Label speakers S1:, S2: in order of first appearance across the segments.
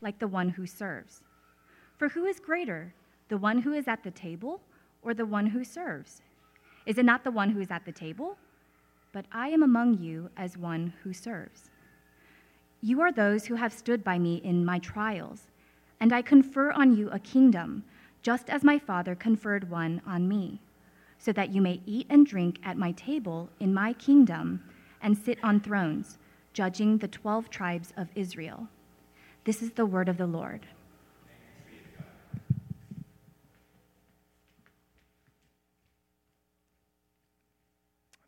S1: like the one who serves. For who is greater, the one who is at the table or the one who serves? Is it not the one who is at the table? But I am among you as one who serves. You are those who have stood by me in my trials, and I confer on you a kingdom, just as my Father conferred one on me, so that you may eat and drink at my table in my kingdom and sit on thrones, judging the twelve tribes of Israel. This is the word of the Lord.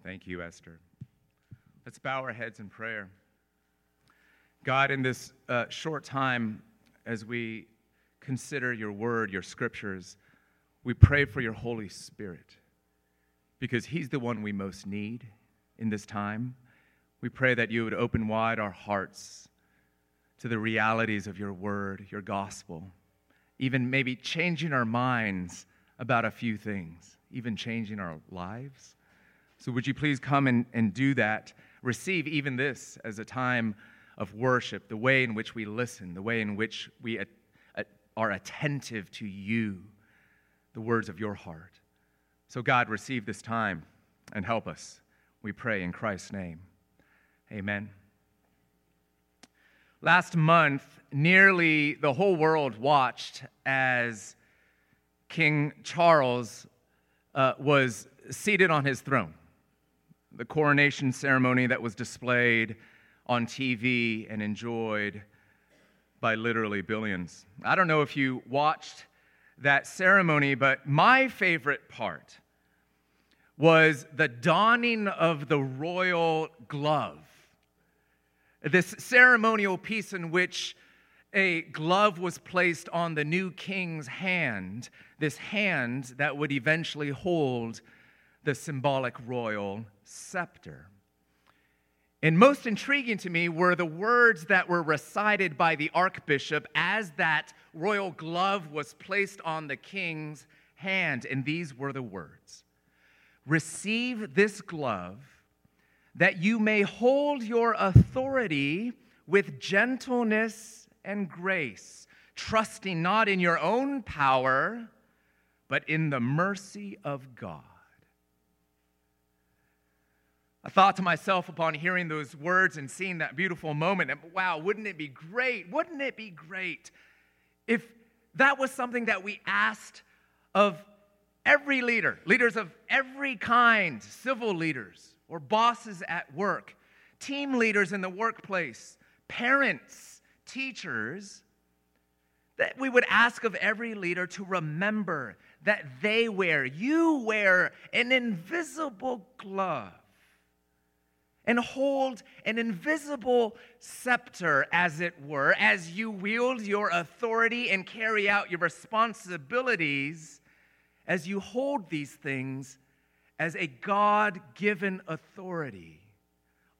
S2: Thank you, Esther. Let's bow our heads in prayer. God, in this uh, short time, as we consider your word, your scriptures, we pray for your Holy Spirit because he's the one we most need in this time. We pray that you would open wide our hearts to the realities of your word, your gospel, even maybe changing our minds about a few things, even changing our lives. So, would you please come and, and do that? Receive even this as a time of worship, the way in which we listen, the way in which we are attentive to you, the words of your heart. So, God, receive this time and help us. We pray in Christ's name. Amen. Last month, nearly the whole world watched as King Charles uh, was seated on his throne. The coronation ceremony that was displayed on TV and enjoyed by literally billions. I don't know if you watched that ceremony, but my favorite part was the donning of the royal glove this ceremonial piece in which a glove was placed on the new king's hand, this hand that would eventually hold the symbolic royal scepter. And most intriguing to me were the words that were recited by the archbishop as that royal glove was placed on the king's hand. And these were the words Receive this glove that you may hold your authority with gentleness and grace, trusting not in your own power, but in the mercy of God. I thought to myself upon hearing those words and seeing that beautiful moment, wow, wouldn't it be great? Wouldn't it be great if that was something that we asked of every leader, leaders of every kind, civil leaders, or bosses at work, team leaders in the workplace, parents, teachers, that we would ask of every leader to remember that they wear, you wear an invisible glove and hold an invisible scepter, as it were, as you wield your authority and carry out your responsibilities, as you hold these things as a God given authority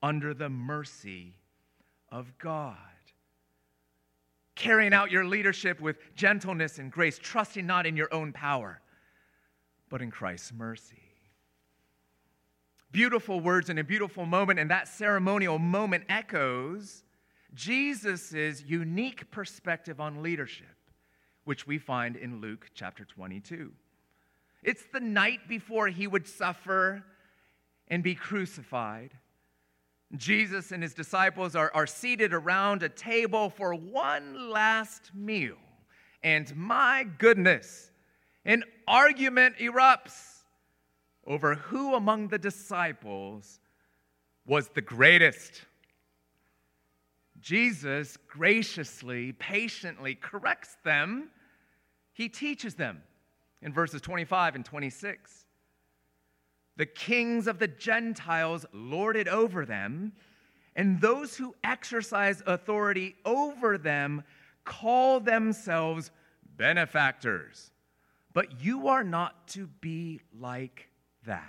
S2: under the mercy of God. Carrying out your leadership with gentleness and grace, trusting not in your own power, but in Christ's mercy. Beautiful words and a beautiful moment, and that ceremonial moment echoes Jesus' unique perspective on leadership, which we find in Luke chapter 22. It's the night before he would suffer and be crucified. Jesus and his disciples are, are seated around a table for one last meal. And my goodness, an argument erupts over who among the disciples was the greatest. Jesus graciously, patiently corrects them. He teaches them in verses 25 and 26. The kings of the Gentiles lorded over them, and those who exercise authority over them call themselves benefactors. But you are not to be like that.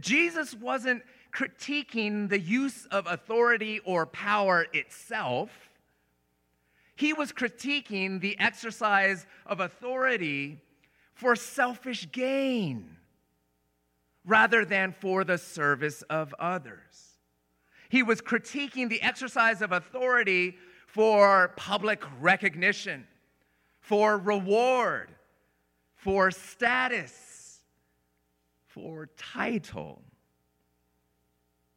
S2: Jesus wasn't critiquing the use of authority or power itself. He was critiquing the exercise of authority for selfish gain rather than for the service of others. He was critiquing the exercise of authority for public recognition, for reward, for status, for title.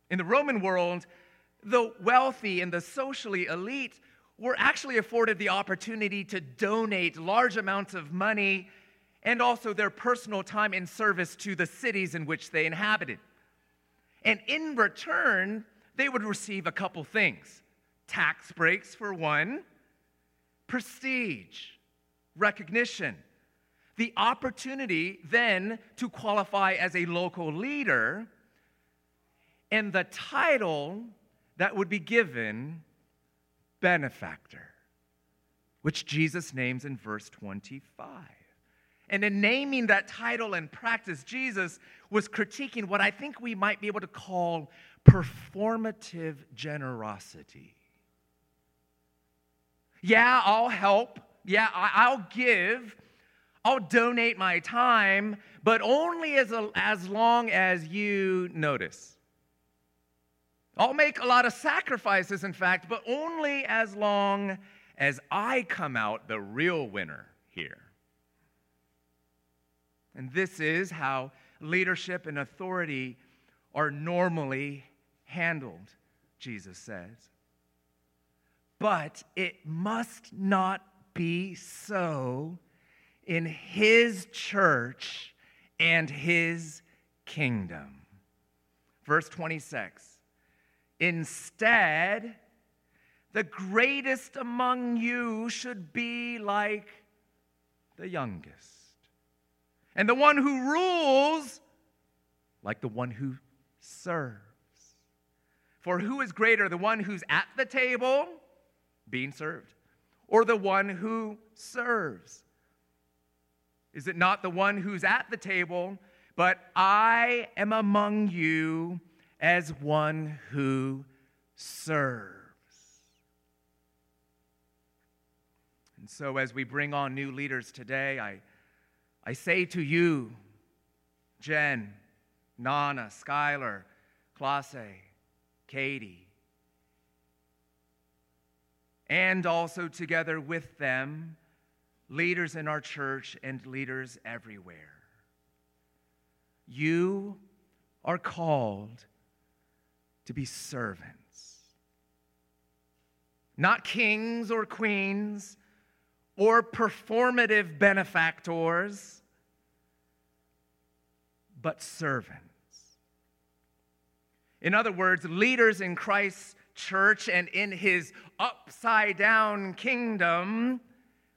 S2: In the Roman world, the wealthy and the socially elite were actually afforded the opportunity to donate large amounts of money and also their personal time in service to the cities in which they inhabited. And in return, they would receive a couple things tax breaks, for one, prestige, recognition, the opportunity then to qualify as a local leader, and the title that would be given benefactor, which Jesus names in verse 25. And in naming that title and practice, Jesus was critiquing what I think we might be able to call performative generosity. Yeah, I'll help. Yeah, I'll give. I'll donate my time, but only as, a, as long as you notice. I'll make a lot of sacrifices, in fact, but only as long as I come out the real winner here. And this is how leadership and authority are normally handled, Jesus says. But it must not be so in his church and his kingdom. Verse 26 Instead, the greatest among you should be like the youngest and the one who rules like the one who serves. For who is greater, the one who's at the table being served, or the one who serves? Is it not the one who's at the table, but I am among you as one who serves? And so, as we bring on new leaders today, I I say to you, Jen, Nana, Skylar, Classe, Katie, and also together with them, leaders in our church and leaders everywhere. You are called to be servants, not kings or queens or performative benefactors, but servants. In other words, leaders in Christ's church and in his upside down kingdom,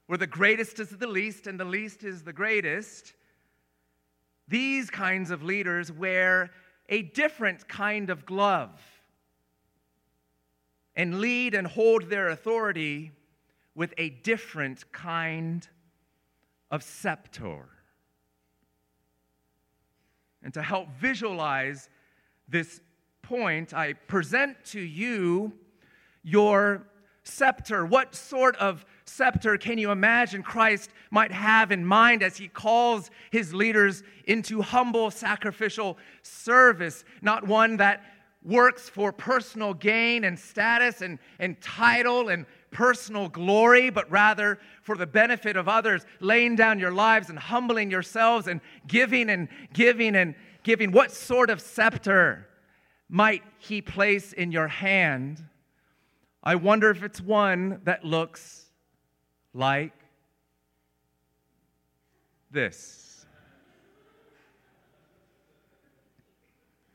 S2: where the greatest is the least and the least is the greatest, these kinds of leaders wear a different kind of glove and lead and hold their authority with a different kind of scepter. And to help visualize this point, I present to you your scepter. What sort of scepter can you imagine Christ might have in mind as he calls his leaders into humble sacrificial service? Not one that works for personal gain and status and, and title and personal glory, but rather for the benefit of others, laying down your lives and humbling yourselves and giving and giving and giving. What sort of scepter might He place in your hand? I wonder if it's one that looks like this.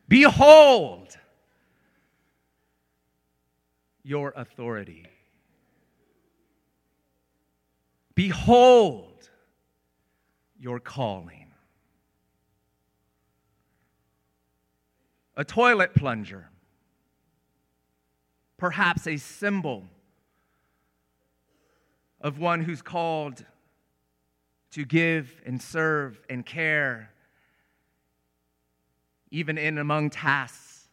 S2: Behold your authority. Behold your calling. A toilet plunger, perhaps a symbol of one who's called to give and serve and care, even in among tasks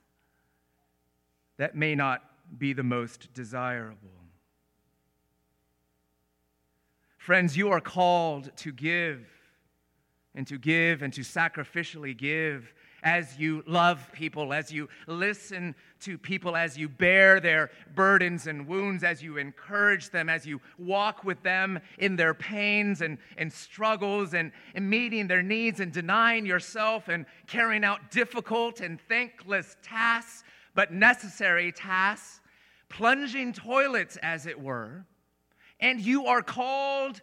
S2: that may not be the most desirable. Friends, you are called to give and to give and to sacrificially give as you love people, as you listen to people, as you bear their burdens and wounds, as you encourage them, as you walk with them in their pains and, and struggles and, and meeting their needs and denying yourself and carrying out difficult and thankless tasks, but necessary tasks, plunging toilets, as it were. And you are called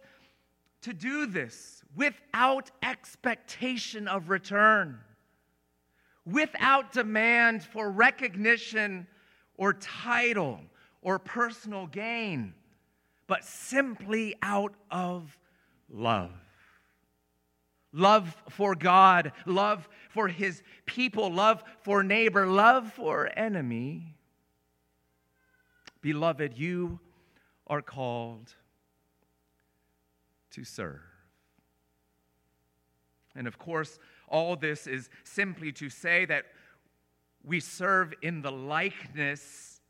S2: to do this without expectation of return without demand for recognition or title or personal gain, but simply out of love. Love for God, love for his people, love for neighbor, love for enemy. Beloved, you are called to serve. And of course, all this is simply to say that we serve in the likeness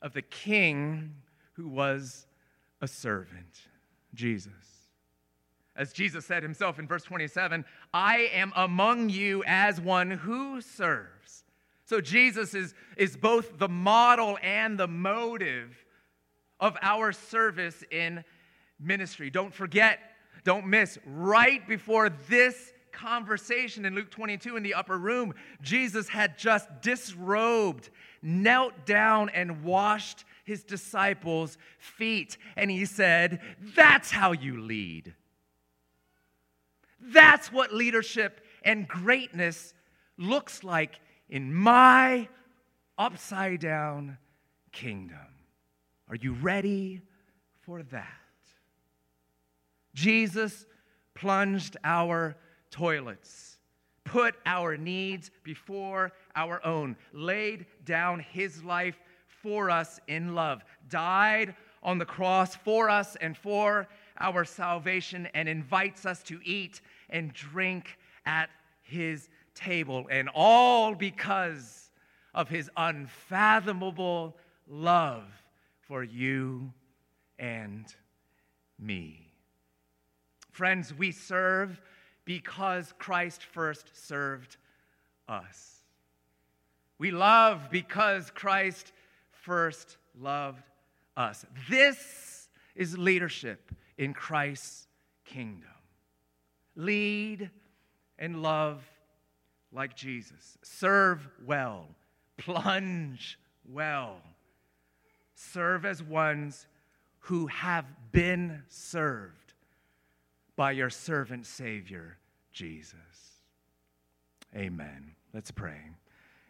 S2: of the king who was a servant, Jesus. As Jesus said himself in verse 27, I am among you as one who serves. So Jesus is, is both the model and the motive of our service in ministry. Don't forget, don't miss, right before this conversation in Luke 22 in the upper room, Jesus had just disrobed, knelt down, and washed his disciples' feet. And he said, That's how you lead. That's what leadership and greatness looks like in my upside down kingdom. Are you ready for that? Jesus plunged our toilets, put our needs before our own, laid down his life for us in love, died on the cross for us and for our salvation, and invites us to eat and drink at his table. And all because of his unfathomable love for you and me. Friends, we serve because Christ first served us. We love because Christ first loved us. This is leadership in Christ's kingdom. Lead and love like Jesus. Serve well. Plunge well. Serve as ones who have been served by your servant Savior, Jesus. Amen. Let's pray.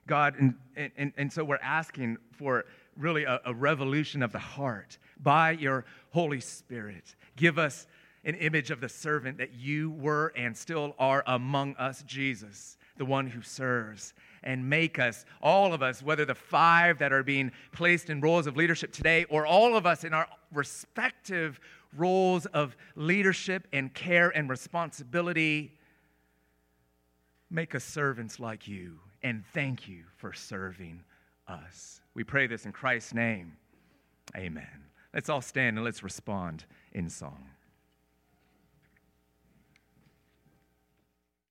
S2: God, and, and, and so we're asking for really a, a revolution of the heart by your Holy Spirit. Give us an image of the servant that you were and still are among us, Jesus, the one who serves. And make us, all of us, whether the five that are being placed in roles of leadership today or all of us in our respective roles of leadership and care and responsibility. Make us servants like you, and thank you for serving us. We pray this in Christ's name. Amen. Let's all stand and let's respond in song.